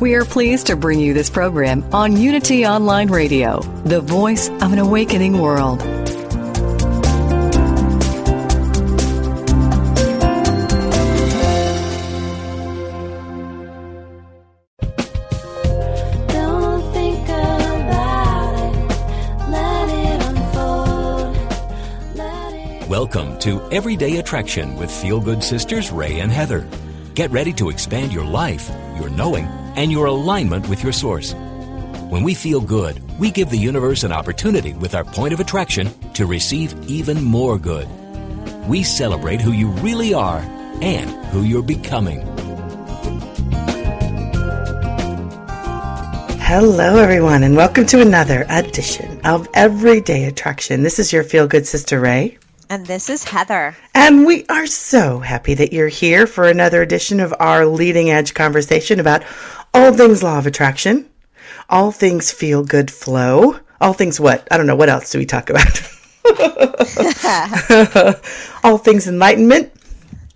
We are pleased to bring you this program on Unity Online Radio, the voice of an awakening world. Welcome to Everyday Attraction with Feel Good Sisters Ray and Heather. Get ready to expand your life, your knowing, and your alignment with your source. When we feel good, we give the universe an opportunity with our point of attraction to receive even more good. We celebrate who you really are and who you're becoming. Hello, everyone, and welcome to another edition of Everyday Attraction. This is your Feel Good Sister Ray. And this is Heather. And we are so happy that you're here for another edition of our leading edge conversation about all things law of attraction, all things feel good flow, all things what? I don't know. What else do we talk about? all things enlightenment.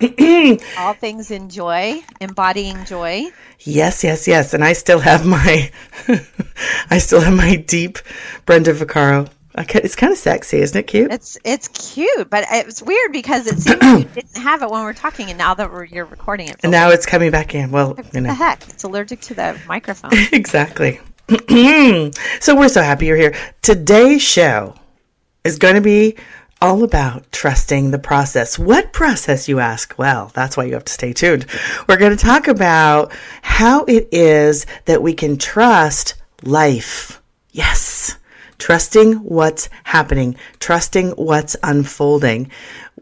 all things enjoy, embodying joy. Yes, yes, yes. And I still have my, I still have my deep Brenda Vaccaro it's kind of sexy, isn't it? Cute. It's it's cute, but it's weird because it seems you didn't have it when we are talking, and now that we're, you're recording it, and now it's coming back in. Well, what you know. the heck? It's allergic to the microphone. exactly. so we're so happy you're here. Today's show is going to be all about trusting the process. What process, you ask? Well, that's why you have to stay tuned. We're going to talk about how it is that we can trust life. Yes trusting what's happening, trusting what's unfolding.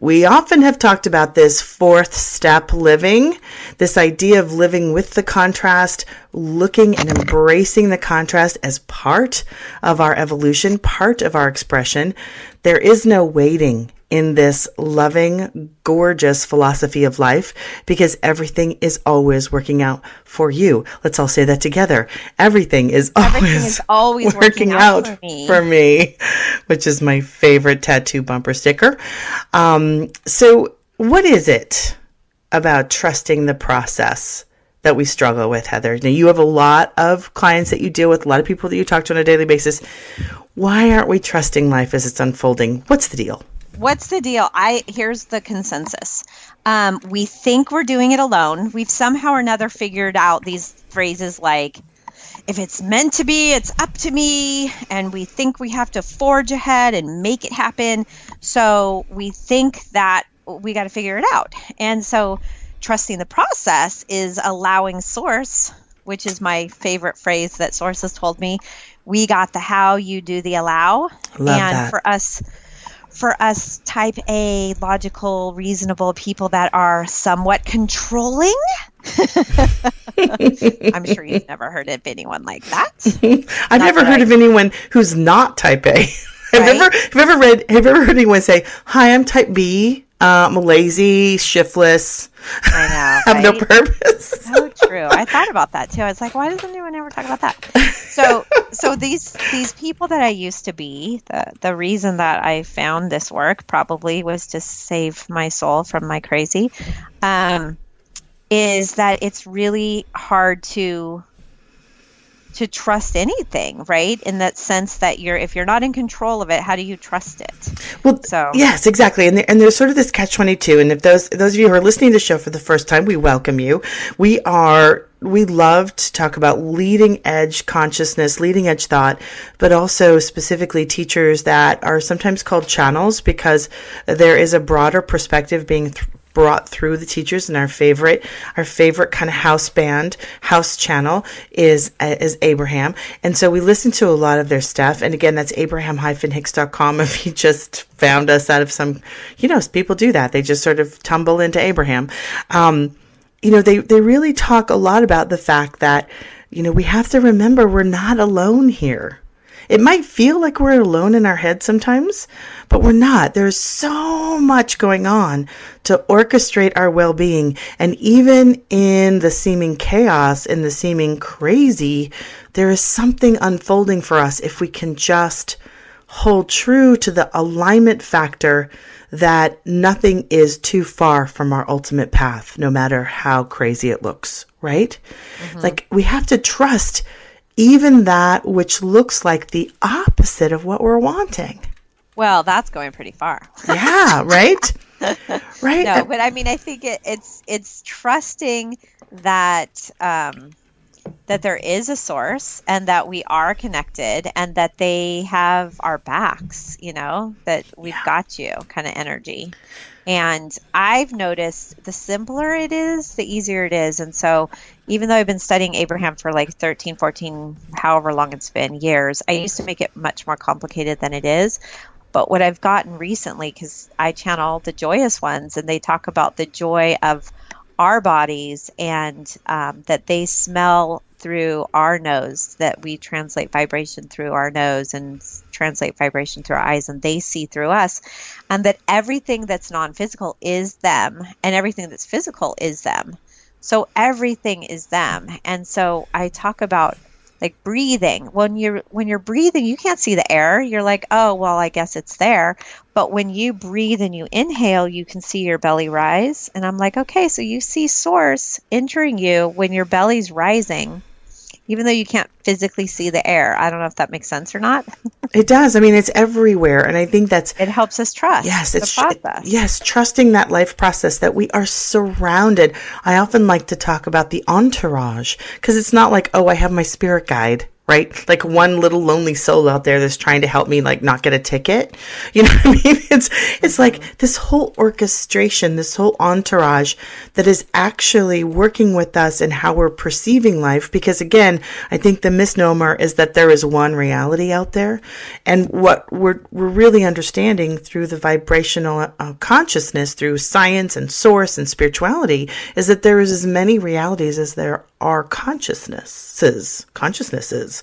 We often have talked about this fourth step living, this idea of living with the contrast, looking and embracing the contrast as part of our evolution, part of our expression. There is no waiting in this loving, gorgeous philosophy of life because everything is always working out for you. Let's all say that together. Everything is always, everything is always working, working out, out, for, me. for me, which is my favorite tattoo bumper sticker. Um, so, what is it about trusting the process? That we struggle with, Heather. Now, you have a lot of clients that you deal with, a lot of people that you talk to on a daily basis. Why aren't we trusting life as it's unfolding? What's the deal? What's the deal? I here's the consensus. Um, we think we're doing it alone. We've somehow or another figured out these phrases like, if it's meant to be, it's up to me. And we think we have to forge ahead and make it happen. So we think that we got to figure it out. And so trusting the process is allowing source, which is my favorite phrase that source has told me. We got the how, you do the allow. Love and that. for us, for us type A, logical, reasonable people that are somewhat controlling. I'm sure you've never heard of anyone like that. I've not never heard I... of anyone who's not type A. have, right? ever, have ever read, have ever heard anyone say, Hi, I'm type B? Uh, I'm lazy, shiftless. I know. have right? no purpose. so true. I thought about that too. I was like, why doesn't anyone ever talk about that? So, so these these people that I used to be, the the reason that I found this work probably was to save my soul from my crazy, um, is that it's really hard to to trust anything, right? In that sense that you're if you're not in control of it, how do you trust it? Well, so yes, exactly. And, and there's sort of this catch twenty two. And if those those of you who are listening to the show for the first time, we welcome you. We are we love to talk about leading edge consciousness, leading edge thought, but also specifically teachers that are sometimes called channels because there is a broader perspective being th- brought through the teachers and our favorite our favorite kind of house band house channel is uh, is abraham. And so we listen to a lot of their stuff and again that's abraham-hicks.com if you just found us out of some you know people do that. They just sort of tumble into abraham. Um, you know they they really talk a lot about the fact that you know we have to remember we're not alone here It might feel like we're alone in our head sometimes, but we're not. There's so much going on to orchestrate our well being. And even in the seeming chaos, in the seeming crazy, there is something unfolding for us if we can just hold true to the alignment factor that nothing is too far from our ultimate path, no matter how crazy it looks, right? Mm-hmm. Like we have to trust even that which looks like the opposite of what we're wanting. Well, that's going pretty far. yeah, right? right. No, but I mean, I think it, it's it's trusting that um, that there is a source and that we are connected and that they have our backs, you know, that we've yeah. got you kind of energy. And I've noticed the simpler it is, the easier it is. And so, even though I've been studying Abraham for like 13, 14, however long it's been years, I used to make it much more complicated than it is. But what I've gotten recently, because I channel the joyous ones and they talk about the joy of our bodies and um, that they smell through our nose, that we translate vibration through our nose and translate vibration through our eyes, and they see through us, and that everything that's non physical is them, and everything that's physical is them. So everything is them. And so I talk about like breathing. When you're when you're breathing you can't see the air. You're like oh well i guess it's there. But when you breathe and you inhale you can see your belly rise. And i'm like okay so you see source entering you when your belly's rising even though you can't physically see the air. I don't know if that makes sense or not. it does. I mean, it's everywhere, and I think that's it helps us trust. Yes, it's process. yes, trusting that life process that we are surrounded. I often like to talk about the entourage because it's not like oh, I have my spirit guide right? Like one little lonely soul out there that's trying to help me like not get a ticket. You know what I mean? It's it's like this whole orchestration, this whole entourage that is actually working with us and how we're perceiving life because again, I think the misnomer is that there is one reality out there and what we're we're really understanding through the vibrational uh, consciousness through science and source and spirituality is that there is as many realities as there are consciousnesses, consciousnesses.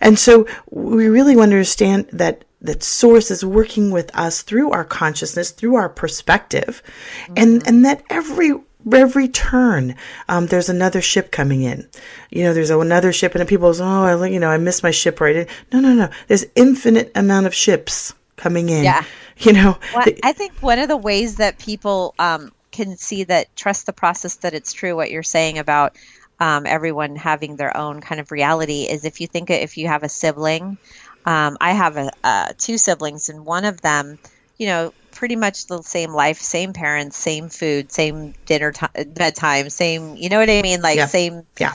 And so we really want to understand that that source is working with us through our consciousness, through our perspective, mm-hmm. and and that every every turn um, there's another ship coming in you know there's another ship and people say oh I, you know i missed my ship right in. no no no there's infinite amount of ships coming in yeah you know well, i think one of the ways that people um, can see that trust the process that it's true what you're saying about um, everyone having their own kind of reality is if you think if you have a sibling um, i have a, uh, two siblings and one of them you know pretty much the same life same parents same food same dinner t- bedtime same you know what i mean? Like yeah. same yeah.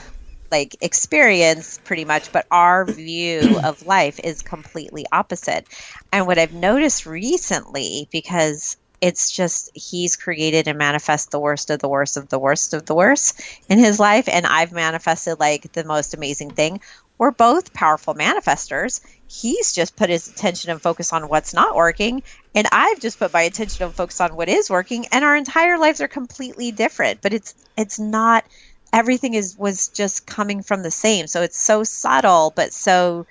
like experience pretty much but our view of life is completely opposite. And what i've noticed recently because it's just he's created and manifest the worst of the worst of the worst of the worst in his life. And i've manifested like the most amazing thing. We're both powerful manifestors. He's just put his attention and focus on what's not working. And i've just put my attention and focus on what is working. And our entire lives are completely different. But it's it's not everything is was just coming from the same. So it's so subtle but so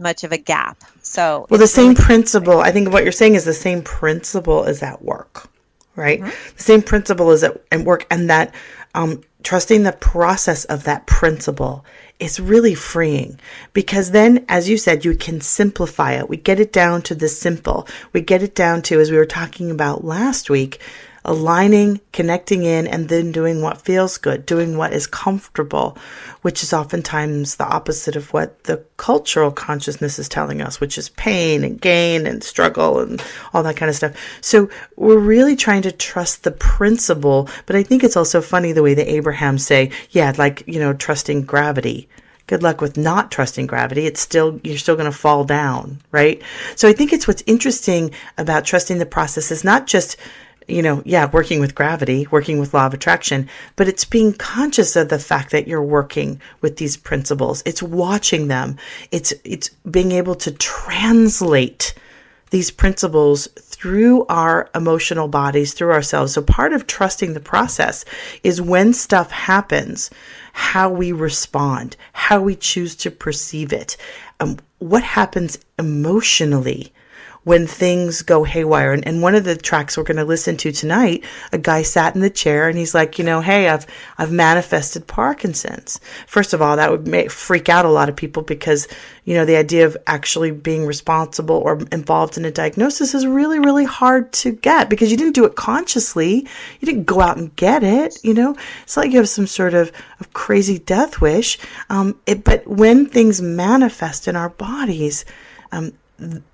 much of a gap. So well, the same really principle. I think what you're saying is the same principle is at work, right? Mm-hmm. The same principle is at, at work, and that um, trusting the process of that principle is really freeing because then, as you said, you can simplify it. We get it down to the simple. We get it down to, as we were talking about last week, aligning, connecting in, and then doing what feels good, doing what is comfortable, which is oftentimes the opposite of what the cultural consciousness is telling us, which is pain and gain and struggle and all that kind of stuff. So we're really trying to trust the principle, but I think it's also funny the way the Abrahams say, yeah, like, you know, trusting gravity good luck with not trusting gravity. It's still, you're still going to fall down, right? So I think it's what's interesting about trusting the process is not just you know, yeah, working with gravity, working with law of attraction, but it's being conscious of the fact that you're working with these principles. It's watching them. It's it's being able to translate these principles through our emotional bodies, through ourselves. So part of trusting the process is when stuff happens, how we respond, how we choose to perceive it, um, what happens emotionally when things go haywire. And, and one of the tracks we're going to listen to tonight, a guy sat in the chair and he's like, you know, hey, I've I've manifested Parkinson's. First of all, that would make, freak out a lot of people because you know the idea of actually being responsible or involved in a diagnosis is really really hard to get because you didn't do it consciously. You didn't go out and get it. You know, it's like you have some sort of, of crazy death wish. Um, it, but when things manifest in our bodies. Um,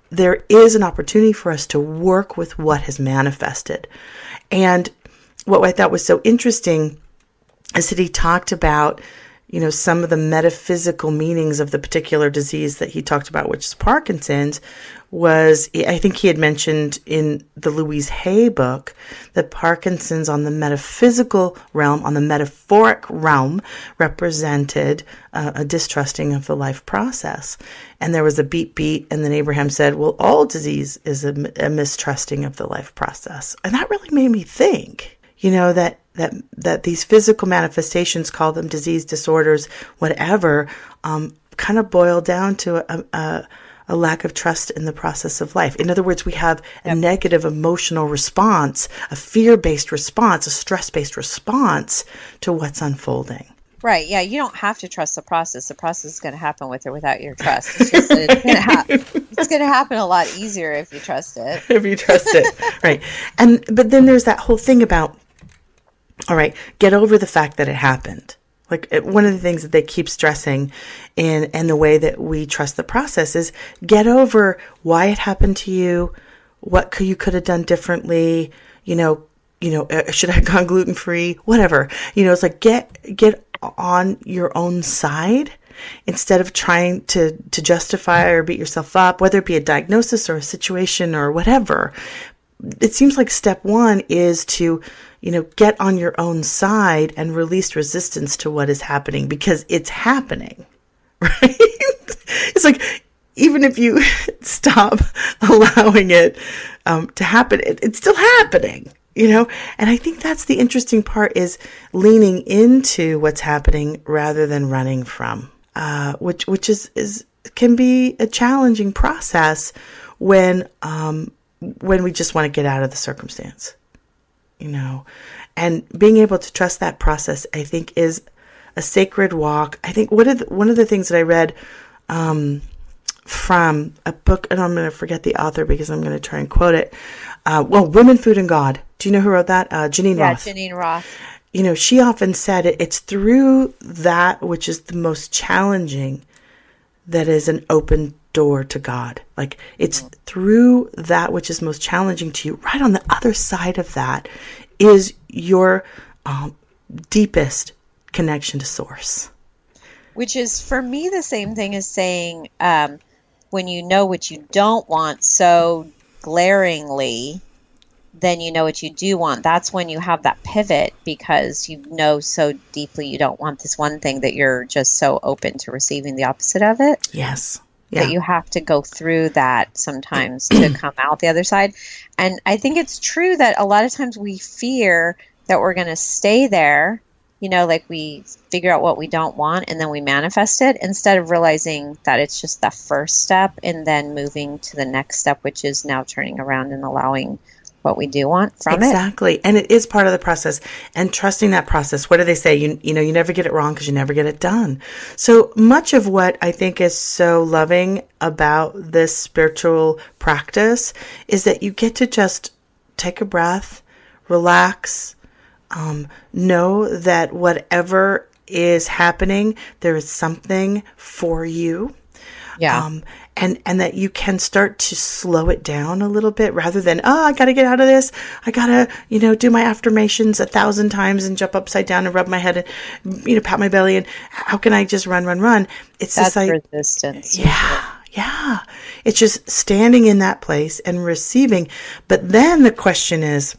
there is an opportunity for us to work with what has manifested. And what I thought was so interesting is that he talked about, you know, some of the metaphysical meanings of the particular disease that he talked about, which is Parkinson's, was I think he had mentioned in the Louise Hay book that Parkinson's on the metaphysical realm, on the metaphoric realm, represented uh, a distrusting of the life process. And there was a beat beat, and then Abraham said, Well, all disease is a, a mistrusting of the life process. And that really made me think, you know, that that that these physical manifestations, call them disease disorders, whatever, um, kind of boil down to a, a a lack of trust in the process of life. In other words, we have a yep. negative emotional response, a fear based response, a stress based response to what's unfolding. Right. Yeah. You don't have to trust the process. The process is going to happen with or without your trust. It's just it's going to happen. It's going to happen a lot easier if you trust it. if you trust it. right. And, but then there's that whole thing about, all right, get over the fact that it happened. Like one of the things that they keep stressing in and the way that we trust the process is get over why it happened to you, what could, you could have done differently, you know, you know, uh, should I have gone gluten free, whatever. You know, it's like get get on your own side instead of trying to to justify or beat yourself up, whether it be a diagnosis or a situation or whatever. It seems like step 1 is to you know, get on your own side and release resistance to what is happening because it's happening, right? it's like, even if you stop allowing it um, to happen, it, it's still happening, you know? And I think that's the interesting part is leaning into what's happening rather than running from, uh, which, which is, is, can be a challenging process when, um, when we just want to get out of the circumstance you know, and being able to trust that process, I think, is a sacred walk. I think one of the, one of the things that I read um, from a book, and I'm going to forget the author because I'm going to try and quote it. Uh, well, Women, Food, and God. Do you know who wrote that? Uh, Geneen yeah, Roth. Geneen Roth. You know, she often said it, it's through that which is the most challenging that is an open door to God. Like it's through that which is most challenging to you. Right on the other side of that is your um, deepest connection to Source. Which is for me the same thing as saying um, when you know what you don't want so glaringly, then you know what you do want. That's when you have that pivot because you know so deeply you don't want this one thing that you're just so open to receiving the opposite of it. Yes yeah. that you have to go through that sometimes to come out the other side. And I think it's true that a lot of times we fear that we're going to stay there, you know, like we figure out what we don't want and then we manifest it instead of realizing that it's just the first step and then moving to the next step, which is now turning around and allowing what we do want from exactly. it. Exactly. And it is part of the process and trusting that process. What do they say? You, you know, you never get it wrong because you never get it done. So much of what I think is so loving about this spiritual practice is that you get to just take a breath, relax, um, know that whatever is happening, there is something for you. Yeah. Um, and and that you can start to slow it down a little bit rather than oh I got to get out of this. I got to you know do my affirmations a thousand times and jump upside down and rub my head and you know pat my belly and how can I just run run run? It's That's just like resistance yeah yeah. It's just standing in that place and receiving. But then the question is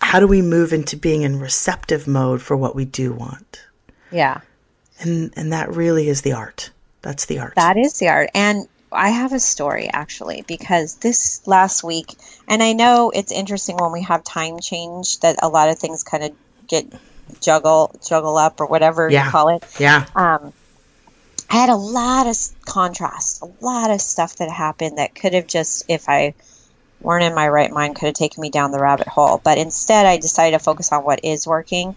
how do we move into being in receptive mode for what we do want? Yeah. And and that really is the art that's the art. That is the art. And I have a story actually because this last week, and I know it's interesting when we have time change that a lot of things kind of get juggle juggle up or whatever Yeah. you call it. Yeah. Um, I had a lot of contrast, a lot of stuff that happened that could have just, if I weren't in my right mind, could have taken me down the rabbit hole. But instead, I decided to focus on what is working.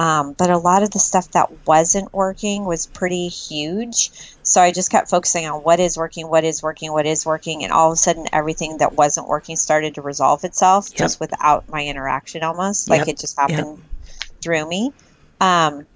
Um, but a lot of the stuff that wasn't working was pretty huge. So I just kept focusing on what is working, what is working, what is working. And all of a sudden, everything that wasn't working started to resolve itself Yep. just without my interaction almost. Like Yep. it just happened through me. Um,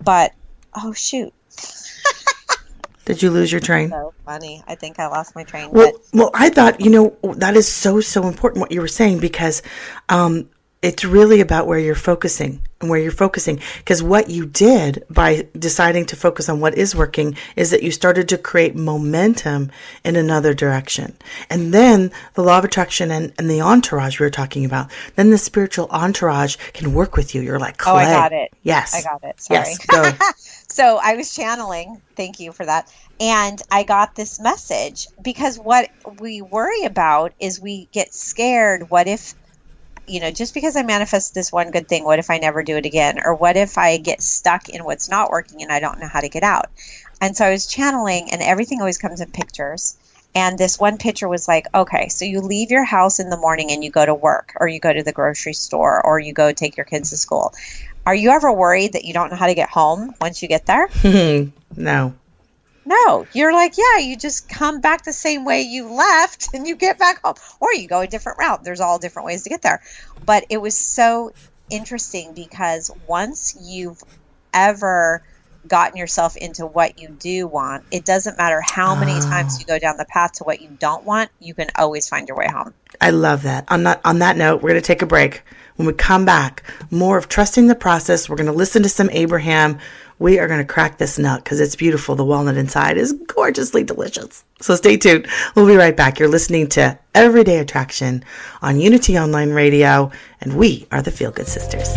but, oh, shoot. Did you lose your train? So funny. I think I lost my train. Well, but well, I thought you know that is so so important what you were saying because um, it's really about where you're focusing and where you're focusing. Because what you did by deciding to focus on what is working is that you started to create momentum in another direction, and then the law of attraction and, and the entourage we were talking about. Then the spiritual entourage can work with you. You're like clay. Oh, I got it. Yes, I got it. Sorry. Yes, go. so I was channeling. Thank you for that. And I got this message because what we worry about is we get scared. What if, you know, just because I manifest this one good thing, what if I never do it again? Or what if I get stuck in what's not working and I don't know how to get out? And so I was channeling, and everything always comes in pictures. And this one picture was like, okay, so you leave your house in the morning and you go to work, or you go to the grocery store, or you go take your kids to school. Are you ever worried that you don't know how to get home once you get there? no. No, you're like, yeah, you just come back the same way you left and you get back home, or you go a different route. There's all different ways to get there. But it was so interesting because once you've ever gotten yourself into what you do want, it doesn't matter how many ah. times you go down the path to what you don't want, you can always find your way home. I love that. On that on that note, we're going to take a break. When we come back, more of trusting the process. We're going to listen to some Abraham. We are going to crack this nut because it's beautiful. The walnut inside is gorgeously delicious. So stay tuned. We'll be right back. You're listening to Everyday Attraction on Unity Online Radio, and we are the Feel Good Sisters.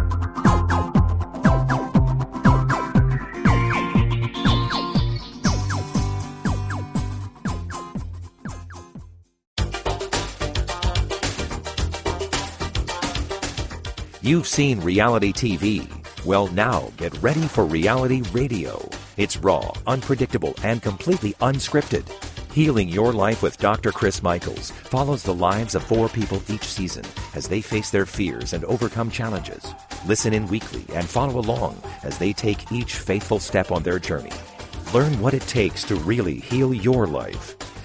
You've seen reality TV. Well, now get ready for reality radio. It's raw, unpredictable, and completely unscripted. Healing Your Life with Dr. Chris Michaels follows the lives of four people each season as they face their fears and overcome challenges. Listen in weekly and follow along as they take each faithful step on their journey. Learn what it takes to really heal your life.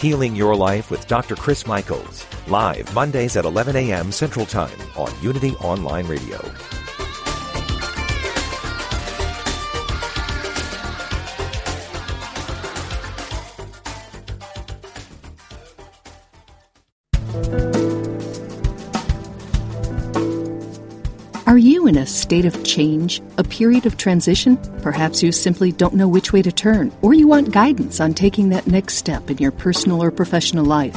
Healing Your Life with Dr. Chris Michaels, live Mondays at 11 a.m. Central Time on Unity Online Radio. State of change, a period of transition? Perhaps you simply don't know which way to turn, or you want guidance on taking that next step in your personal or professional life.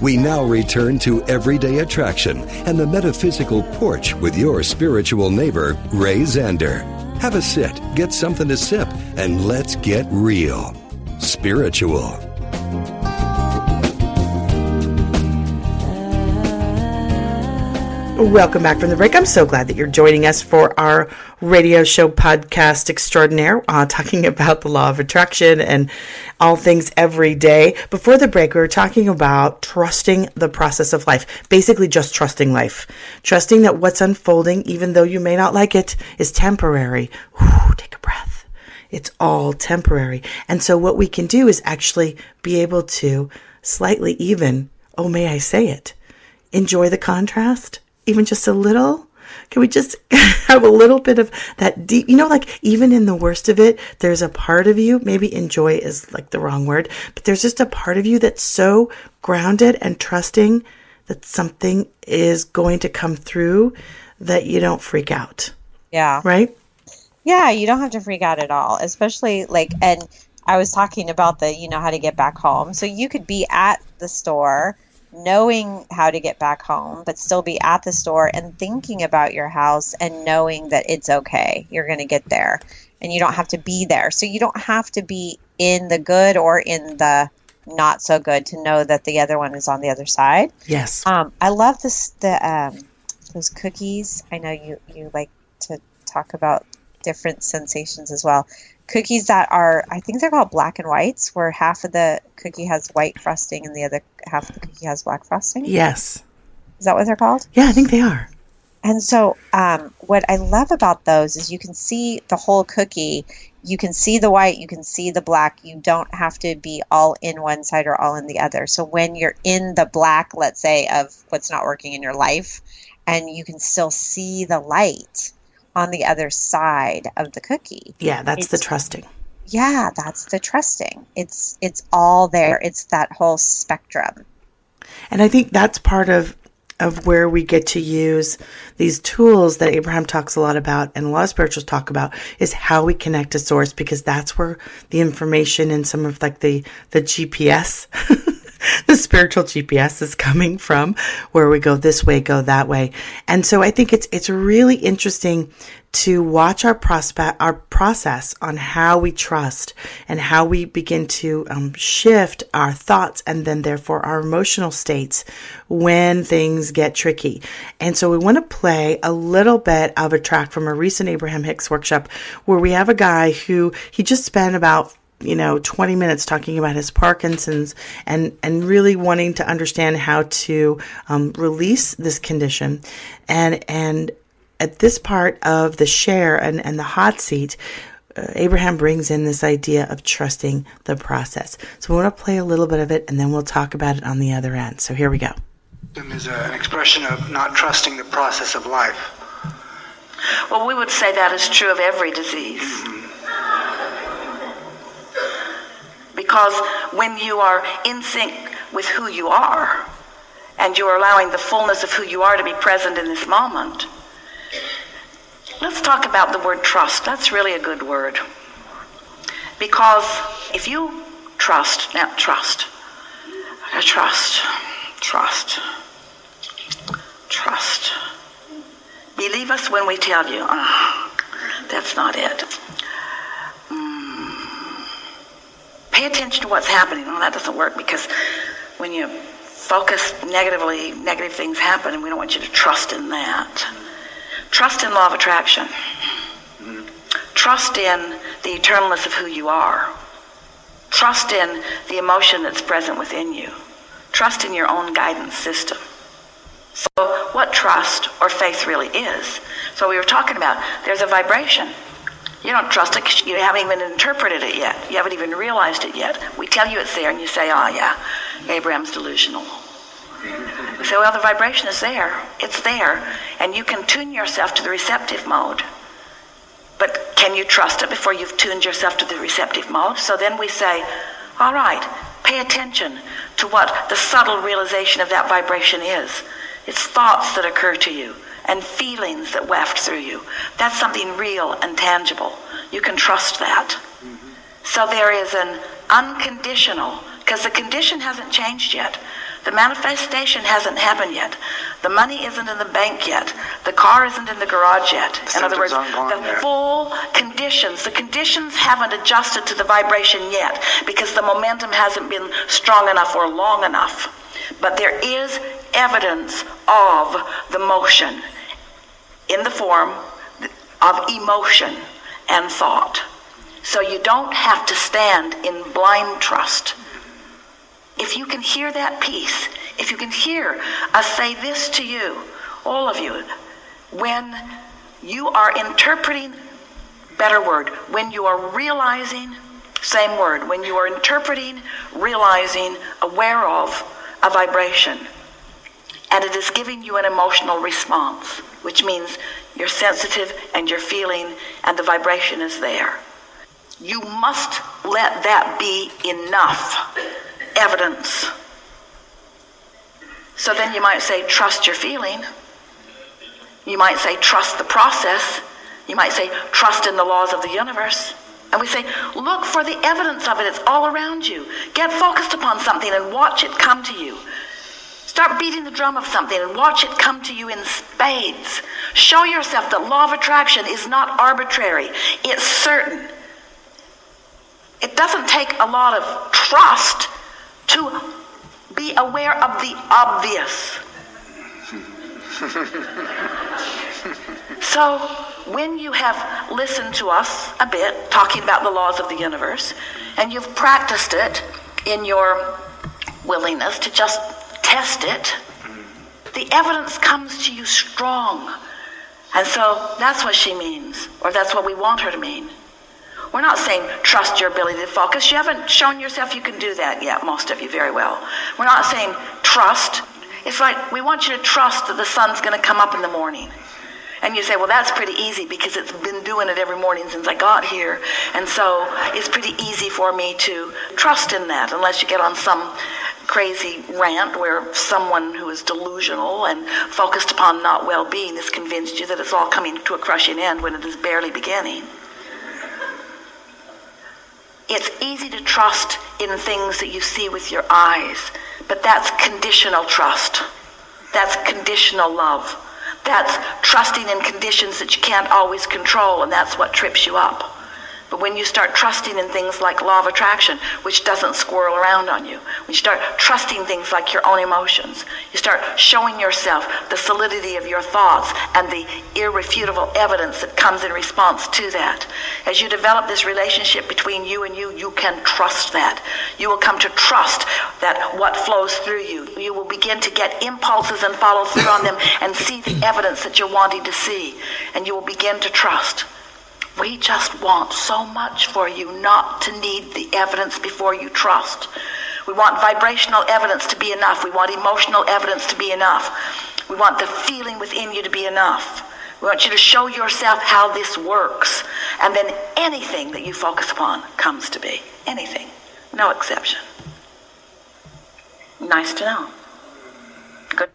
We now return to Everyday Attraction and the Metaphysical Porch with your spiritual neighbor, Ray Zander. Have a sit, get something to sip, and let's get real. Spiritual. Welcome back from the break. I'm so glad that you're joining us for our radio show podcast extraordinaire, uh, talking about the law of attraction and all things every day. Before the break, we were talking about trusting the process of life, basically just trusting life, trusting that what's unfolding, even though you may not like it, is temporary. Whew, take a breath. It's all temporary. And so what we can do is actually be able to slightly even, oh, may I say it, enjoy the contrast, even just a little? Can we just have a little bit of that deep, you know, like even in the worst of it, there's a part of you, maybe enjoy is like the wrong word, but there's just a part of you that's so grounded and trusting that something is going to come through that you don't freak out, Yeah. right? Yeah, you don't have to freak out at all, especially like, and I was talking about the, you know, how to get back home. So you could be at the store knowing how to get back home, but still be at the store and thinking about your house and knowing that it's okay. You're going to get there and you don't have to be there. So you don't have to be in the good or in the not so good to know that the other one is on the other side. Yes. Um, I love this the um, those cookies. I know you you like to talk about different sensations as well. Cookies that are I think they're called black and whites, where half of the cookie has white frosting and the other half of the cookie has black frosting. Yes. Is that what they're called? Yeah, I think they are. And so, um, what I love about those is you can see the whole cookie. You can see the white, you can see the black. You don't have to be all in one side or all in the other. So, when you're in the black, let's say, of what's not working in your life, and you can still see the light on the other side of the cookie. Yeah, that's the trusting. Yeah, that's the trusting. It's it's all there. It's that whole spectrum. And I think that's part of of where we get to use these tools that Abraham talks a lot about and a lot of spirituals talk about is how we connect to source because that's where the information and some of like the the GPS the spiritual GPS is coming from where we go this way go that way. And so I think it's it's really interesting to watch our prospect our process on how we trust and how we begin to um, shift our thoughts and then therefore our emotional states when things get tricky and so we want to play a little bit of a track from a recent abraham hicks workshop where we have a guy who he just spent about you know 20 minutes talking about his parkinson's and and really wanting to understand how to um, release this condition and and at this part of the share and, and the hot seat, uh, Abraham brings in this idea of trusting the process. So we want to play a little bit of it and then we'll talk about it on the other end. So here we go. is a, an expression of not trusting the process of life. Well, we would say that is true of every disease. Because when you are in sync with who you are, and you're allowing the fullness of who you are to be present in this moment, let's talk about the word trust. That's really a good word. Because if you trust, now trust, trust, trust, trust. Believe us when we tell you, ah, that's not it. Mm. Pay attention to what's happening. Well, that doesn't work because when you focus negatively, negative things happen, and we don't want you to trust in that. Trust in law of attraction. Trust in the eternalness of who you are. Trust in the emotion that's present within you. Trust in your own guidance system. So, what trust or faith really is. So, we were talking about there's a vibration. You don't trust it because you haven't even interpreted it yet. You haven't even realized it yet. We tell you it's there, and you say, oh, yeah, Abraham's delusional. We say, well, the vibration is there. It's there. And you can tune yourself to the receptive mode. But can you trust it before you've tuned yourself to the receptive mode? So then we say, all right, pay attention to what the subtle realization of that vibration is. It's thoughts that occur to you and feelings that waft through you. That's something real and tangible. You can trust that. So there is an unconditional, because the condition hasn't changed yet. The manifestation hasn't happened yet. The money isn't in the bank yet. The car isn't in the garage yet. In other words, the full conditions, the conditions haven't adjusted to the vibration yet because the momentum hasn't been strong enough or long enough. But there is evidence of the motion in the form of emotion and thought. So you don't have to stand in blind trust. If you can hear that peace, if you can hear us say this to you, all of you, when you are interpreting, better word, when you are realizing, same word, when you are interpreting, realizing, aware of a vibration, and it is giving you an emotional response, which means you're sensitive and you're feeling and the vibration is there. You must let that be enough evidence. So then you might say, trust your feeling. You might say, trust the process. You might say, trust in the laws of the universe. And we say, look for the evidence of it. It's all around you. Get focused upon something and watch it come to you. Start beating the drum of something and watch it come to you in spades. Show yourself that law of attraction is not arbitrary, it's certain. It doesn't take a lot of trust to be aware of the obvious. so, when you have listened to us a bit talking about the laws of the universe, and you've practiced it in your willingness to just test it, the evidence comes to you strong. And so that's what she means, or that's what we want her to mean. We're not saying trust your ability to focus. You haven't shown yourself you can do that yet, most of you, very well. We're not saying trust. It's like we want you to trust that the sun's going to come up in the morning. And you say, well, that's pretty easy because it's been doing it every morning since I got here. And so it's pretty easy for me to trust in that unless you get on some crazy rant where someone who is delusional and focused upon not well being has convinced you that it's all coming to a crushing end when it is barely beginning. It's easy to trust in things that you see with your eyes, but that's conditional trust. That's conditional love. That's trusting in conditions that you can't always control, and that's what trips you up. But when you start trusting in things like law of attraction, which doesn't squirrel around on you, when you start trusting things like your own emotions, you start showing yourself the solidity of your thoughts and the irrefutable evidence that comes in response to that. As you develop this relationship between you and you, you can trust that. You will come to trust that what flows through you. You will begin to get impulses and follow through on them and see the evidence that you're wanting to see. And you will begin to trust. We just want so much for you not to need the evidence before you trust. We want vibrational evidence to be enough. We want emotional evidence to be enough. We want the feeling within you to be enough. We want you to show yourself how this works. And then anything that you focus upon comes to be. Anything. No exception. Nice to know. Good.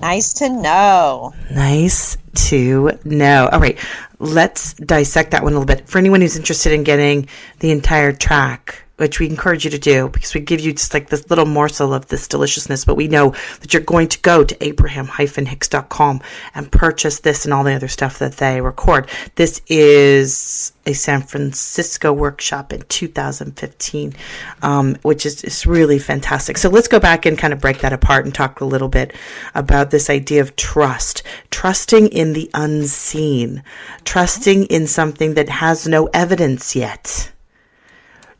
Nice to know. Nice to know. All right, let's dissect that one a little bit. For anyone who's interested in getting the entire track, which we encourage you to do because we give you just like this little morsel of this deliciousness, but we know that you're going to go to abraham-hicks.com and purchase this and all the other stuff that they record. This is a San Francisco workshop in 2015, um, which is, is really fantastic. So let's go back and kind of break that apart and talk a little bit about this idea of trust. Trusting in the unseen, trusting in something that has no evidence yet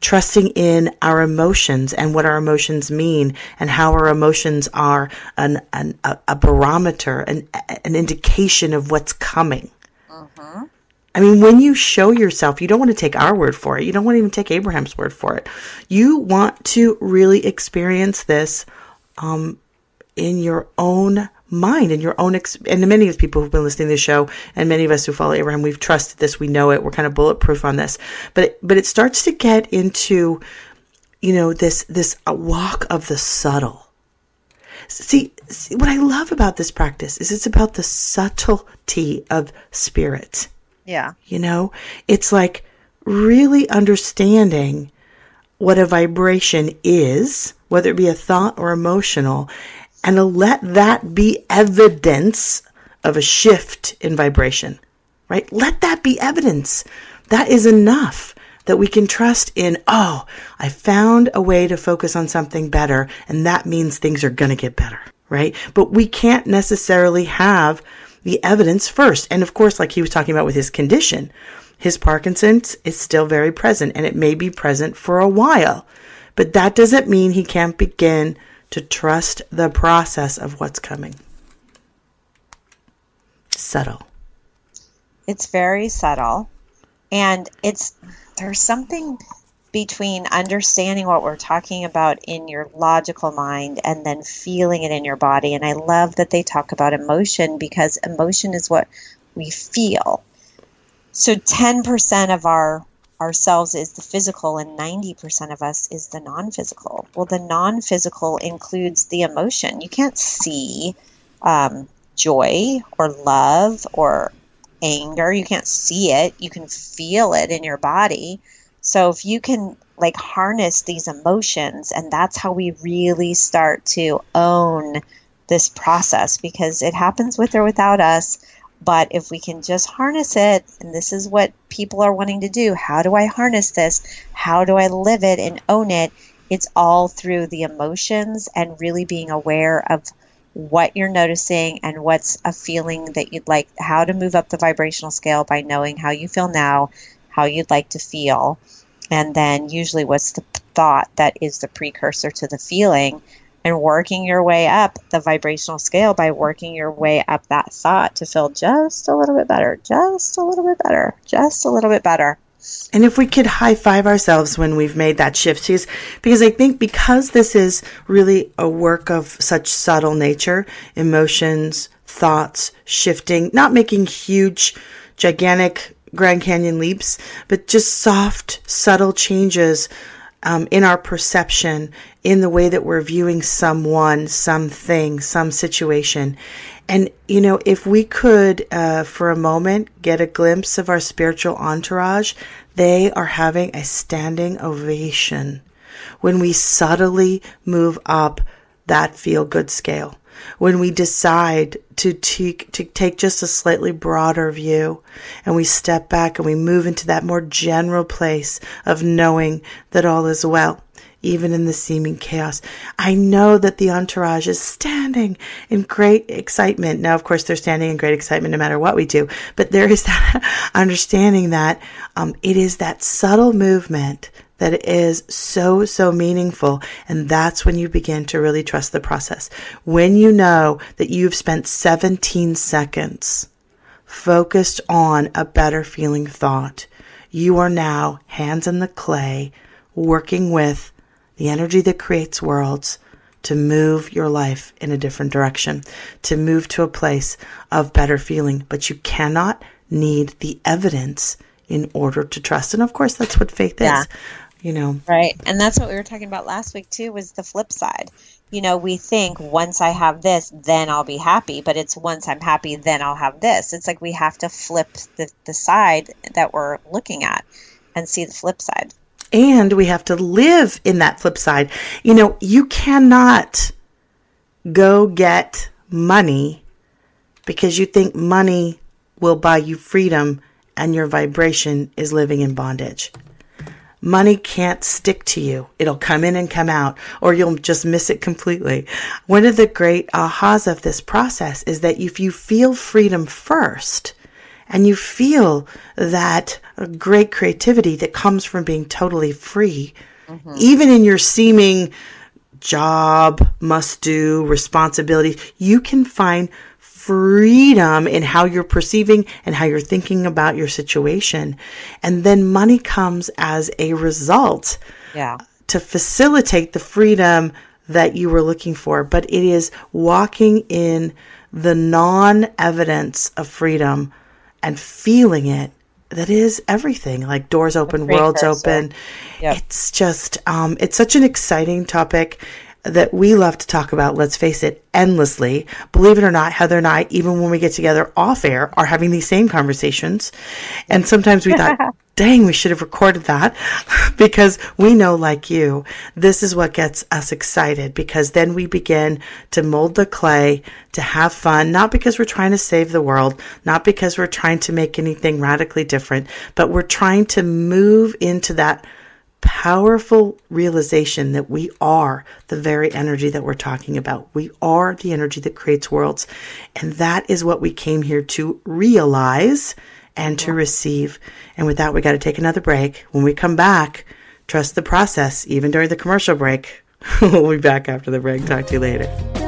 trusting in our emotions and what our emotions mean and how our emotions are an, an a, a barometer, an, an indication of what's coming. I I mean, when you show yourself, you don't want to take our word for it. You don't want to even take Abraham's word for it. You want to really experience this um, in your own mind and your own ex- and many of the people who've been listening to the show and many of us who follow Abraham we've trusted this we know it we're kind of bulletproof on this. But it, but it starts to get into you know this this uh, walk of the subtle. See, see what I love about this practice is it's about the subtlety of spirit. Yeah. you know it's like really understanding what a vibration is whether it be a thought or emotional and let that be evidence of a shift in vibration, right? Let that be evidence. That is enough that we can trust in, oh, I found a way to focus on something better, and that means things are going to get better, right? But we can't necessarily have the evidence first. And of course, like he was talking about with his condition, his Parkinson's is still very present and it may be present for a while. But that doesn't mean he can't begin to trust the process of what's coming. Subtle. It's very subtle. And it's there's something between understanding what we're talking about in your logical mind and then feeling it in your body. And I love that they talk about emotion because emotion is what we feel. So 10% of our ourselves is the physical and 90% of us is the non-physical. Well, the non-physical includes the emotion. You can't see um, joy or love or anger. You can't see it. You can feel it in your body. So if you can like harness these emotions and that's how we really start to own this process because it happens with or without us. But if we can just harness it, and this is what people are wanting to do how do I harness this? How do I live it and own it? It's all through the emotions and really being aware of what you're noticing and what's a feeling that you'd like, how to move up the vibrational scale by knowing how you feel now, how you'd like to feel, and then usually what's the thought that is the precursor to the feeling and working your way up the vibrational scale by working your way up that thought to feel just a little bit better, just a little bit better, just a little bit better. And if we could high five ourselves when we've made that shift, because, because I think because this is really a work of such subtle nature, emotions, thoughts, shifting, not making huge, gigantic Grand Canyon leaps, but just soft, subtle changes um, in our perception, in the way that we're viewing someone, something, some situation. And, you know, if we could, uh, for a moment, get a glimpse of our spiritual entourage, they are having a standing ovation when we subtly move up that feel good scale. When we decide to take, to take just a slightly broader view and we step back and we move into that more general place of knowing that all is well even in the seeming chaos. I know that the entourage is standing in great excitement. Now, of course, they're standing in great excitement no matter what we do, but there is that understanding that um, it is that subtle movement that is so, so meaningful. And that's when you begin to really trust the process. When you know that you've spent 17 seconds focused on a better feeling thought, you are now hands in the clay working with the energy that creates worlds to move your life in a different direction, to move to a place of better feeling. But you cannot need the evidence in order to trust. And of course, that's what faith Yeah. is. You know, Right. And that's what we were talking about last week too was the flip side. You know, we think once I have this, then I'll be happy, but it's once I'm happy, then I'll have this. It's like we have to flip the, the side that we're looking at and see the flip side. and we have to live in that flip side. You know, you cannot go get money because you think money will buy you freedom and your vibration is living in bondage. Money can't stick to you. It'll come in and come out, or you'll just miss it completely. One of the great ahas of this process is that if you feel freedom first, and you feel that great creativity that comes from being totally free, mm-hmm. even in your seeming job, must do, responsibility, you can find freedom in how you're perceiving and how you're thinking about your situation. And then money comes as a result Yeah. to facilitate the freedom that you were looking for. But it is walking in the non evidence of freedom and feeling it that is everything like doors open, worlds open. Yep. It's just, um, it's such an exciting topic that we love to talk about, let's face it, endlessly. Believe it or not, Heather and I, even when we get together off air, are having these same conversations. And sometimes we thought, dang, we should have recorded that because we know, like you, this is what gets us excited because then we begin to mold the clay, to have fun, not because we're trying to save the world, not because we're trying to make anything radically different, but we're trying to move into that powerful realization that we are the very energy that we're talking about. We are the energy that creates worlds. And that is what we came here to realize and to receive. And with that, we got to take another break. When we come back, trust the process, even during the commercial break. we'll be back after the break. Talk to you later.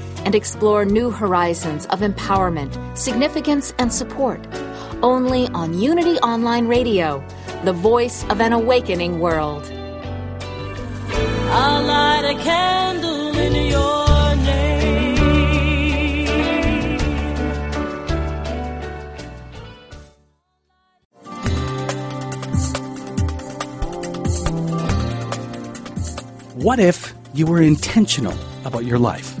and explore new horizons of empowerment, significance, and support. Only on Unity Online Radio, the voice of an awakening world. I'll light a candle in your name. What if you were intentional about your life,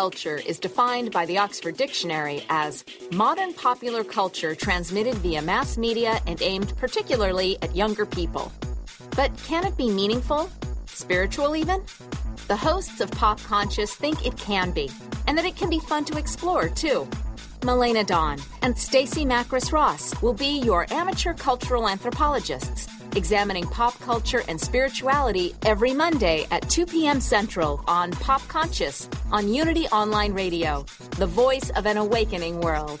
Culture is defined by the Oxford Dictionary as modern popular culture transmitted via mass media and aimed particularly at younger people. But can it be meaningful? Spiritual, even? The hosts of Pop Conscious think it can be, and that it can be fun to explore, too. Melena Dawn and Stacy Macris Ross will be your amateur cultural anthropologists, examining pop culture and spirituality every Monday at 2 p.m. Central on Pop Conscious on Unity Online Radio, the voice of an awakening world.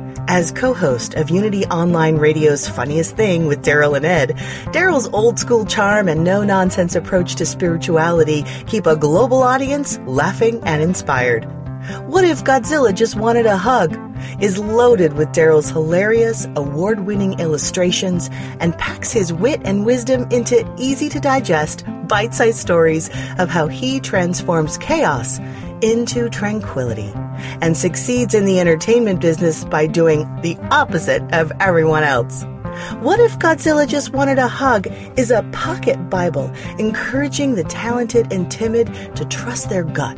As co host of Unity Online Radio's Funniest Thing with Daryl and Ed, Daryl's old school charm and no nonsense approach to spirituality keep a global audience laughing and inspired. What if Godzilla just wanted a hug? is loaded with Daryl's hilarious, award winning illustrations and packs his wit and wisdom into easy to digest, bite sized stories of how he transforms chaos into tranquility and succeeds in the entertainment business by doing the opposite of everyone else. What if Godzilla Just Wanted a Hug is a pocket Bible encouraging the talented and timid to trust their gut,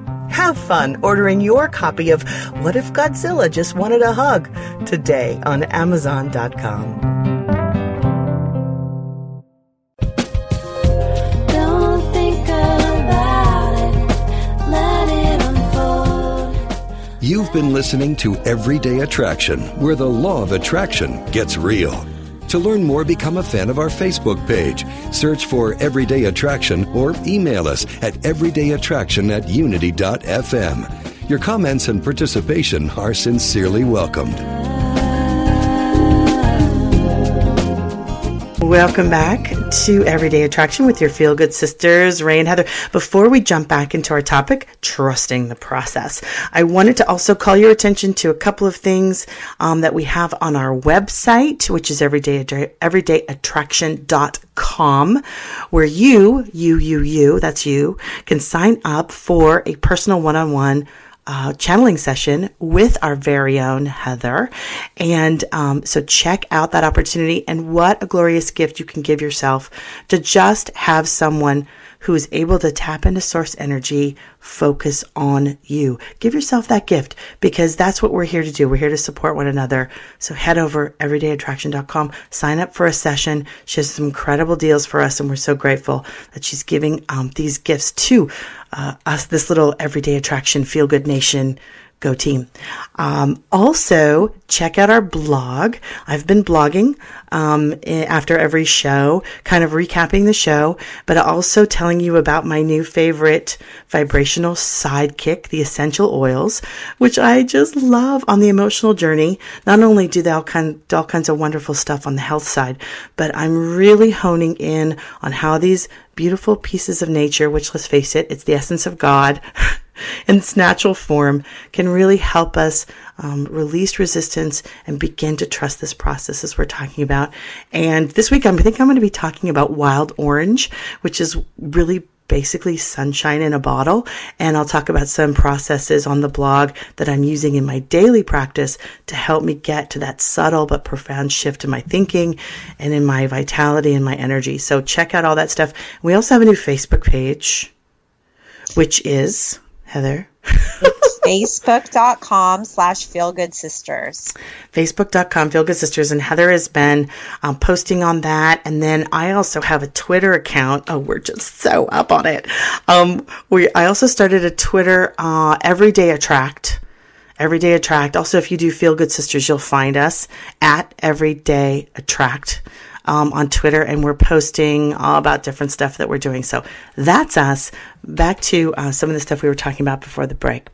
Have fun ordering your copy of What If Godzilla Just Wanted a Hug today on Amazon.com. Don't think about it. Let it unfold. You've been listening to Everyday Attraction, where the law of attraction gets real. To learn more, become a fan of our Facebook page. Search for Everyday Attraction or email us at everydayattraction at unity.fm. Your comments and participation are sincerely welcomed. Welcome back to Everyday Attraction with your feel good sisters, Ray and Heather. Before we jump back into our topic, trusting the process, I wanted to also call your attention to a couple of things um, that we have on our website, which is everyday, everydayattraction.com, where you, you, you, you, that's you, can sign up for a personal one on one uh, channeling session with our very own Heather. And um, so check out that opportunity and what a glorious gift you can give yourself to just have someone who is able to tap into source energy, focus on you. Give yourself that gift because that's what we're here to do. We're here to support one another. So head over everydayattraction.com, sign up for a session. She has some incredible deals for us, and we're so grateful that she's giving um, these gifts to uh, us, this little everyday attraction, feel good nation Go team. Um, also, check out our blog. I've been blogging um, after every show, kind of recapping the show, but also telling you about my new favorite vibrational sidekick, the essential oils, which I just love on the emotional journey. Not only do they all, kind, all kinds of wonderful stuff on the health side, but I'm really honing in on how these beautiful pieces of nature, which let's face it, it's the essence of God. in its natural form can really help us um, release resistance and begin to trust this process as we're talking about. And this week, I think I'm going to be talking about wild orange, which is really basically sunshine in a bottle. And I'll talk about some processes on the blog that I'm using in my daily practice to help me get to that subtle but profound shift in my thinking and in my vitality and my energy. So check out all that stuff. We also have a new Facebook page, which is Heather? Facebook.com slash feel good sisters. Facebook.com feel good sisters. And Heather has been um, posting on that. And then I also have a Twitter account. Oh, we're just so up on it. Um, we, I also started a Twitter, uh, Everyday Attract. Everyday Attract. Also, if you do Feel Good Sisters, you'll find us at Everyday Attract um, on Twitter, and we're posting all about different stuff that we're doing. So that's us. Back to uh, some of the stuff we were talking about before the break.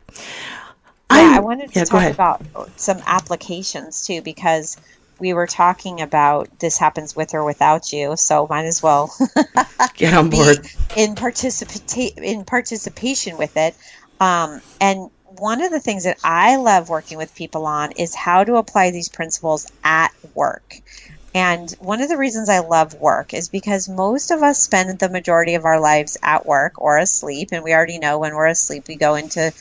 Yeah, I wanted to yeah, talk about some applications too because we were talking about this happens with or without you, so might as well Get on board. in participate in participation with it. Um, and one of the things that I love working with people on is how to apply these principles at work. And one of the reasons I love work is because most of us spend the majority of our lives at work or asleep. And we already know when we're asleep, we go into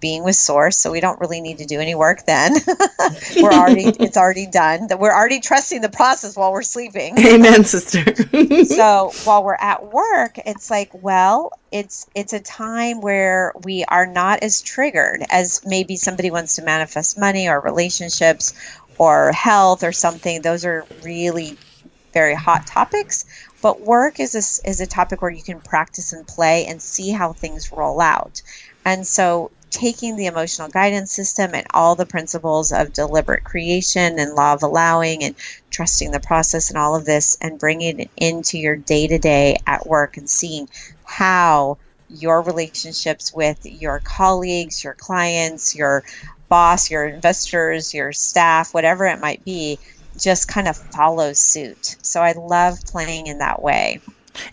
being with source so we don't really need to do any work then we're already it's already done that we're already trusting the process while we're sleeping Amen, sister. so while we're at work it's like well it's it's a time where we are not as triggered as maybe somebody wants to manifest money or relationships or health or something those are really very hot topics. But work is a, is a topic where you can practice and play and see how things roll out. And so taking the emotional guidance system and all the principles of deliberate creation and law of allowing and trusting the process and all of this and bringing it into your day to day at work and seeing how your relationships with your colleagues, your clients, your boss, your investors, your staff, whatever it might be, just kind of follows suit. So I love playing in that way.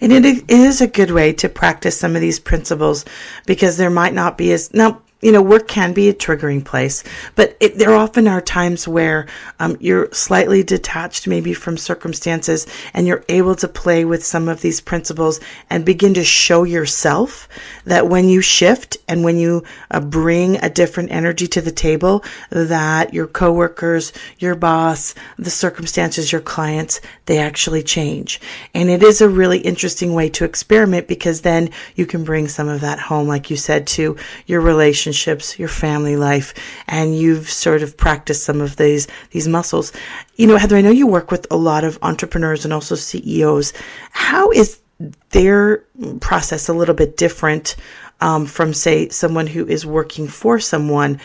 And it is a good way to practice some of these principles because there might not be as now you know, work can be a triggering place, but it, there often are times where um, you're slightly detached, maybe from circumstances, and you're able to play with some of these principles and begin to show yourself that when you shift and when you uh, bring a different energy to the table, that your coworkers, your boss, the circumstances, your clients, they actually change. And it is a really interesting way to experiment because then you can bring some of that home, like you said, to your relationship relationships, your family life, and you've sort of practiced some of these these muscles. You know, Heather, I know you work with a lot of entrepreneurs and also CEOs. How is their process a little bit different um, from, say, someone who is working for someone?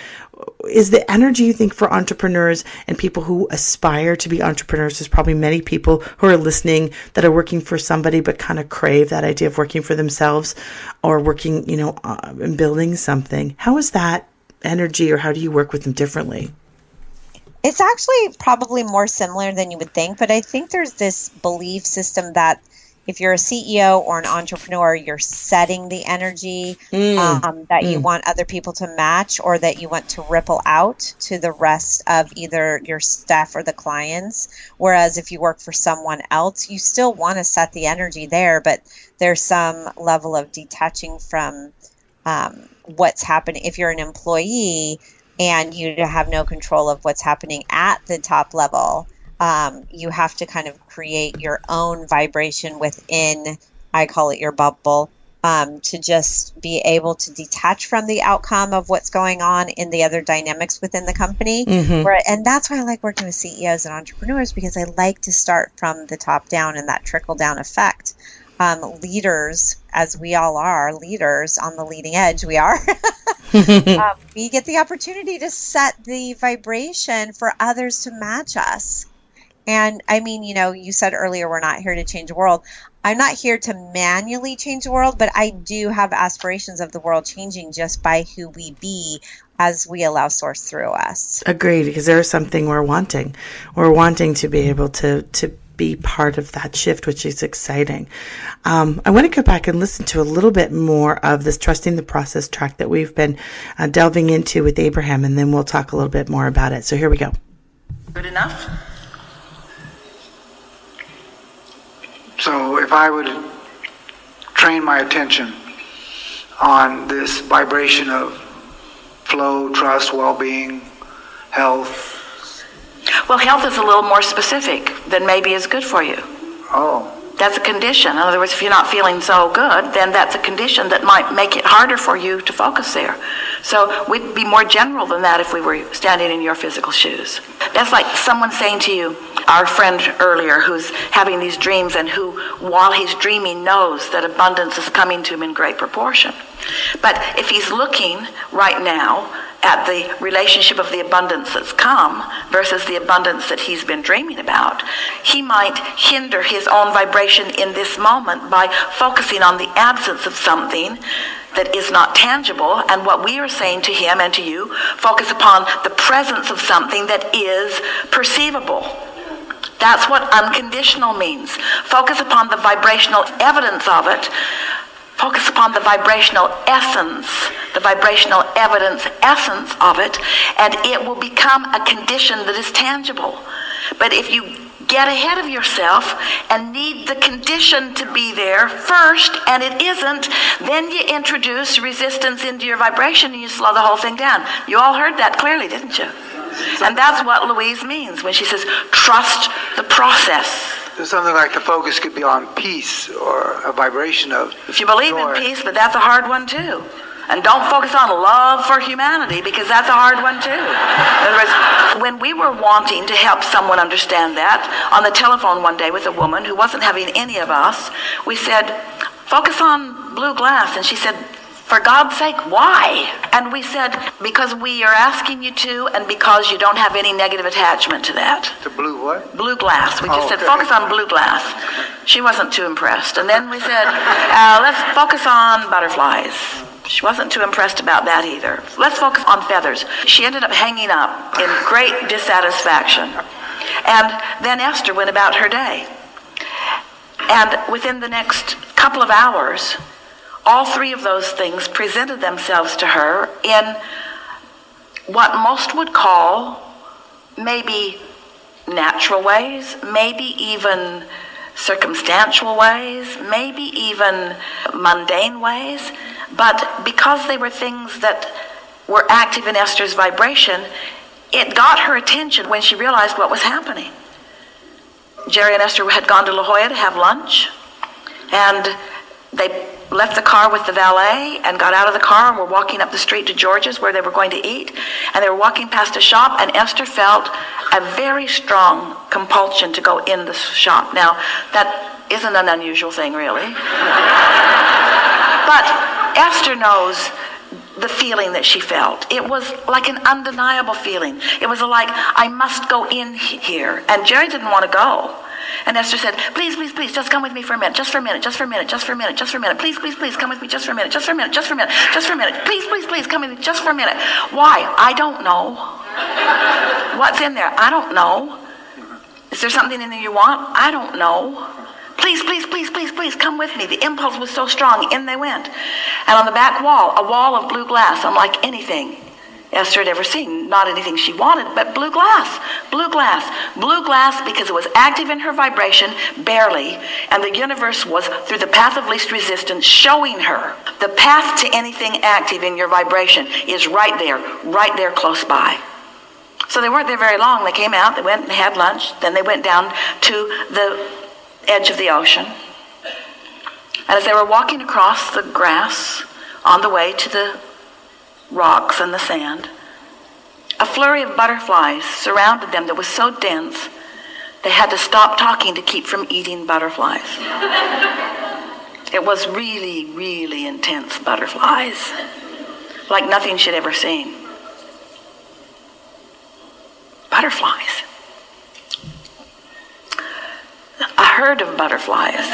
Is the energy you think for entrepreneurs and people who aspire to be entrepreneurs? There's probably many people who are listening that are working for somebody but kind of crave that idea of working for themselves or working, you know, uh, and building something. How is that energy or how do you work with them differently? It's actually probably more similar than you would think, but I think there's this belief system that if you're a CEO or an entrepreneur, you're setting the energy Mm. um, that you Mm. want other people to match or that you want to ripple out to the rest of either your staff or the clients. Whereas if you work for someone else, you still want to set the energy there, but there's some level of detaching from um, what's happening. If you're an employee and you have no control of what's happening at the top level, um, you have to kind of create your own vibration within, I call it your bubble, um, to just be able to detach from the outcome of what's going on in the other dynamics within the company. Mhm. Where, and that's why I like working with CEOs and entrepreneurs because I like to start from the top down and that trickle down effect. Um, leaders, as we all are, leaders on the leading edge, we are. um, we get the opportunity to set the vibration for others to match us. And I mean, you know, you said earlier we're not here to change the world. I'm not here to manually change the world, but I do have aspirations of the world changing just by who we be as we allow source through us. Agreed, because there's something we're wanting. We're wanting to be able to to be part of that shift, which is exciting. Um, I want to go back and listen to a little bit more of this trusting the process track that we've been uh, delving into with Abraham, and then we'll talk a little bit more about it. So here we go. Good enough? So if I would train my attention on this vibration of flow, trust, well-being, health. Well, health is a little more specific than maybe is good for you. Oh. That's a condition. In other words, if you're not feeling so good, then that's a condition that might make it harder for you to focus there. So we'd be more general than that if we were standing in your physical shoes. That's like someone saying to you, our friend earlier who's having these dreams and who, while he's dreaming, knows that abundance is coming to him in great proportion. But if he's looking right now at the relationship of the abundance that's come versus the abundance that he's been dreaming about, he might hinder his own vibration in this moment by focusing on the absence of something that is not tangible. And what we are saying to him and to you, focus upon the presence of something that is perceivable. That's what unconditional means. Focus upon the vibrational evidence of it. Focus upon the vibrational essence, the vibrational evidence essence of it, and it will become a condition that is tangible. But if you get ahead of yourself and need the condition to be there first and it isn't, then you introduce resistance into your vibration and you slow the whole thing down. You all heard that clearly, didn't you? And that's what Louise means when she says, trust the process. So something like the focus could be on peace or a vibration of If you believe joy. in peace, but that's a hard one too. And don't focus on love for humanity because that's a hard one too. In other words, when we were wanting to help someone understand that on the telephone one day with a woman who wasn't having any of us, we said, focus on blue glass. And she said, For God's sake, why? And we said, Because we are asking you to, and because you don't have any negative attachment to that. To blue what? Blue glass. We just Oh, said, okay. focus on blue glass. She wasn't too impressed. And then we said, uh, let's focus on butterflies. She wasn't too impressed about that either. Let's focus on feathers. She ended up hanging up in great dissatisfaction. And then Esther went about her day. And within the next couple of hours, all three of those things presented themselves to her in what most would call maybe natural ways, maybe even circumstantial ways, maybe even mundane ways. But because they were things that were active in Esther's vibration, it got her attention when she realized what was happening. Jerry and Esther had gone to La Jolla to have lunch, and they left the car with the valet and got out of the car and were walking up the street to George's where they were going to eat. And they were walking past a shop, and Esther felt a very strong compulsion to go in the shop. Now, that isn't an unusual thing, really. but Esther knows the feeling that she felt. It was like an undeniable feeling. It was like, I must go in here. And Jerry didn't want to go. And Esther said, Please, please, please, just come with me for a minute, just for a minute, just for a minute, just for a minute, just for a minute. Please, please, please, come with me just for a minute, just for a minute, just for a minute, just for a minute. Please, please, please, come with me just for a minute. Why? I don't know. What's in there? I don't know. Is there something in there you want? I don't know. Please, please, please, please, please come with me. The impulse was so strong. In they went. And on the back wall, a wall of blue glass, unlike anything Esther had ever seen. Not anything she wanted, but blue glass. Blue glass. Blue glass because it was active in her vibration, barely. And the universe was, through the path of least resistance, showing her the path to anything active in your vibration is right there, right there close by. So they weren't there very long. They came out, they went and had lunch, then they went down to the edge of the ocean. And as they were walking across the grass on the way to the rocks and the sand, a flurry of butterflies surrounded them that was so dense they had to stop talking to keep from eating butterflies. It was really, really intense butterflies, like nothing she'd ever seen. Butterflies. A herd of butterflies.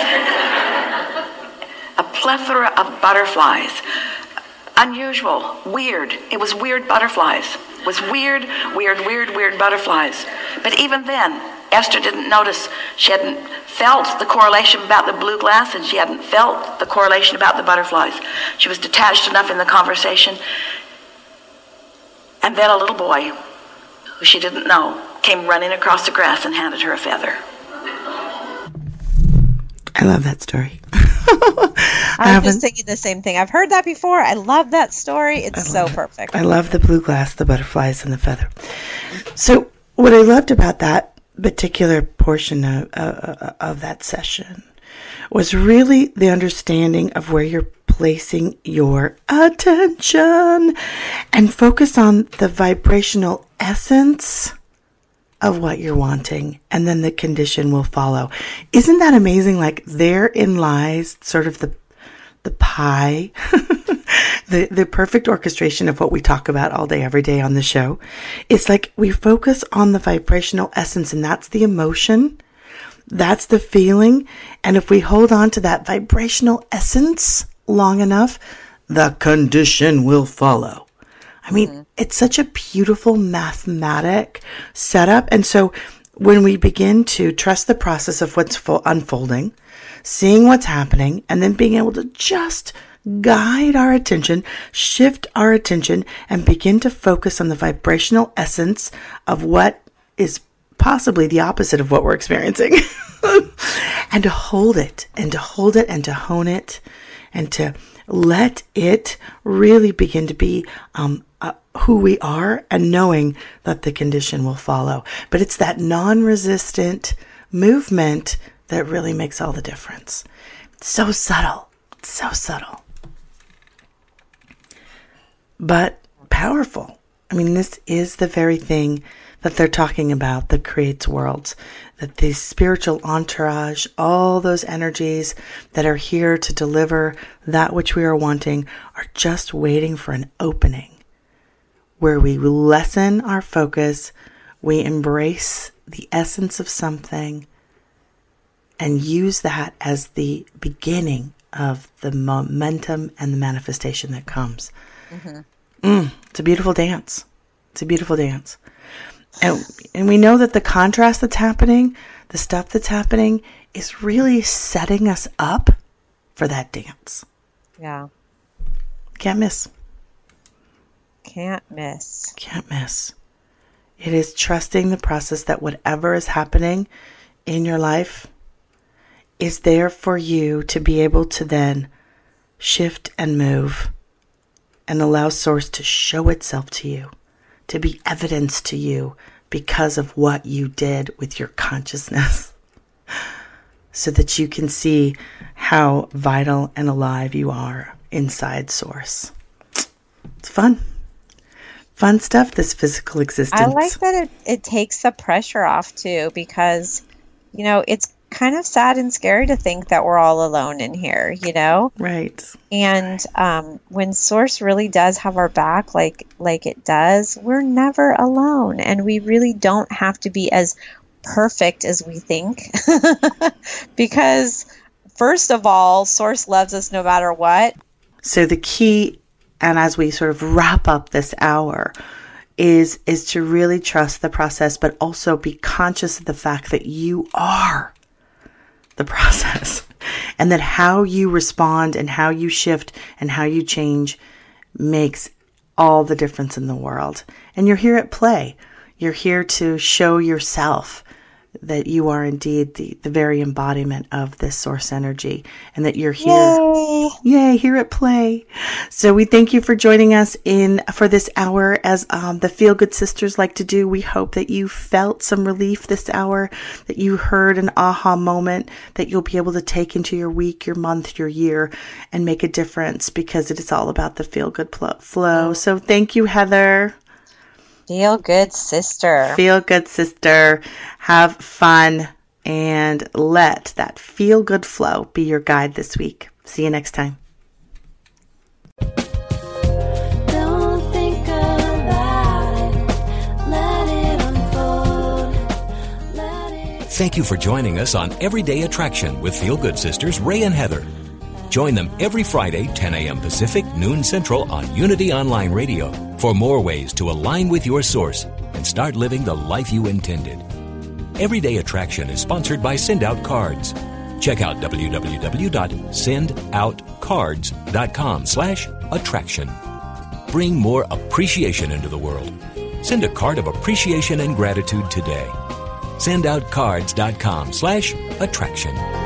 A plethora of butterflies. Unusual, weird. It was weird butterflies. It was weird, weird, weird, weird butterflies. But even then, Esther didn't notice. She hadn't felt the correlation about the blue glass and she hadn't felt the correlation about the butterflies. She was detached enough in the conversation. And then a little boy, who she didn't know, came running across the grass and handed her a feather. I love that story. I was haven't- just thinking the same thing. I've heard that before. I love that story. It's so perfect. I love the blue glass, the butterflies, and the feather. So, what I loved about that particular portion of, uh, of that session was really the understanding of where you're placing your attention and focus on the vibrational essence of what you're wanting, and then the condition will follow. Isn't that amazing? Like, therein lies sort of the the pie, the the perfect orchestration of what we talk about all day, every day on the show. It's like we focus on the vibrational essence, and that's the emotion, that's the feeling, and if we hold on to that vibrational essence long enough, the condition will follow. I mean, it's such a beautiful mathematic setup, and so when we begin to trust the process of what's fo- unfolding, seeing what's happening, and then being able to just guide our attention, shift our attention, and begin to focus on the vibrational essence of what is possibly the opposite of what we're experiencing. and to hold it, and to hold it, and to hone it, and to let it really begin to be um, who we are and knowing that the condition will follow. But it's that non resistant movement that really makes all the difference. So subtle, so subtle, but powerful. I mean, this is the very thing that they're talking about that creates worlds. That the spiritual entourage, all those energies that are here to deliver that which we are wanting, are just waiting for an opening where we lessen our focus, we embrace the essence of something, and use that as the beginning of the momentum and the manifestation that comes. Mm-hmm. Mm, it's a beautiful dance. It's a beautiful dance. And, and we know that the contrast that's happening, the stuff that's happening, is really setting us up for that dance. Yeah. Can't miss. Can't miss. Can't miss. It is trusting the process that whatever is happening in your life is there for you to be able to then shift and move and allow Source to show itself to you, to be evidence to you because of what you did with your consciousness, so that you can see how vital and alive you are inside Source. It's fun. Fun stuff, this physical existence. I like that it, it takes the pressure off too because, you know, it's kind of sad and scary to think that we're all alone in here, you know? Right. And um, when Source really does have our back, like like it does, we're never alone, and we really don't have to be as perfect as we think, because first of all, Source loves us no matter what. So the key, and as we sort of wrap up this hour, is is to really trust the process, but also be conscious of the fact that you are the process, and that how you respond and how you shift and how you change makes all the difference in the world. And you're here at play. You're here to show yourself that you are indeed the, the very embodiment of this source energy and that you're here. Yay. yay here at play. So we thank you for joining us in for this hour. As um, the feel good sisters like to do we hope that you felt some relief this hour that you heard an aha moment that you'll be able to take into your week your month your year and make a difference because it is all about the feel good pl- flow. So thank you heather Feel good, sister. Feel good, sister. Have fun and let that feel good flow be your guide this week. See you next time. Don't think about it. Let it unfold. Let it Thank you for joining us on Everyday Attraction with Feel Good Sisters Ray and Heather. Join them every Friday, 10 a.m. Pacific, noon Central on Unity Online Radio for more ways to align with your source and start living the life you intended. Everyday Attraction is sponsored by Send Out Cards. Check out www.sendoutcards.com slash attraction. Bring more appreciation into the world. Send a card of appreciation and gratitude today. Sendoutcards.com slash attraction.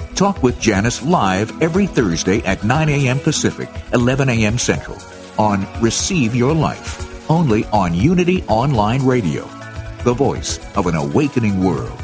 Talk with Janice live every Thursday at 9 a.m. Pacific, 11 a.m. Central on Receive Your Life, only on Unity Online Radio, the voice of an awakening world.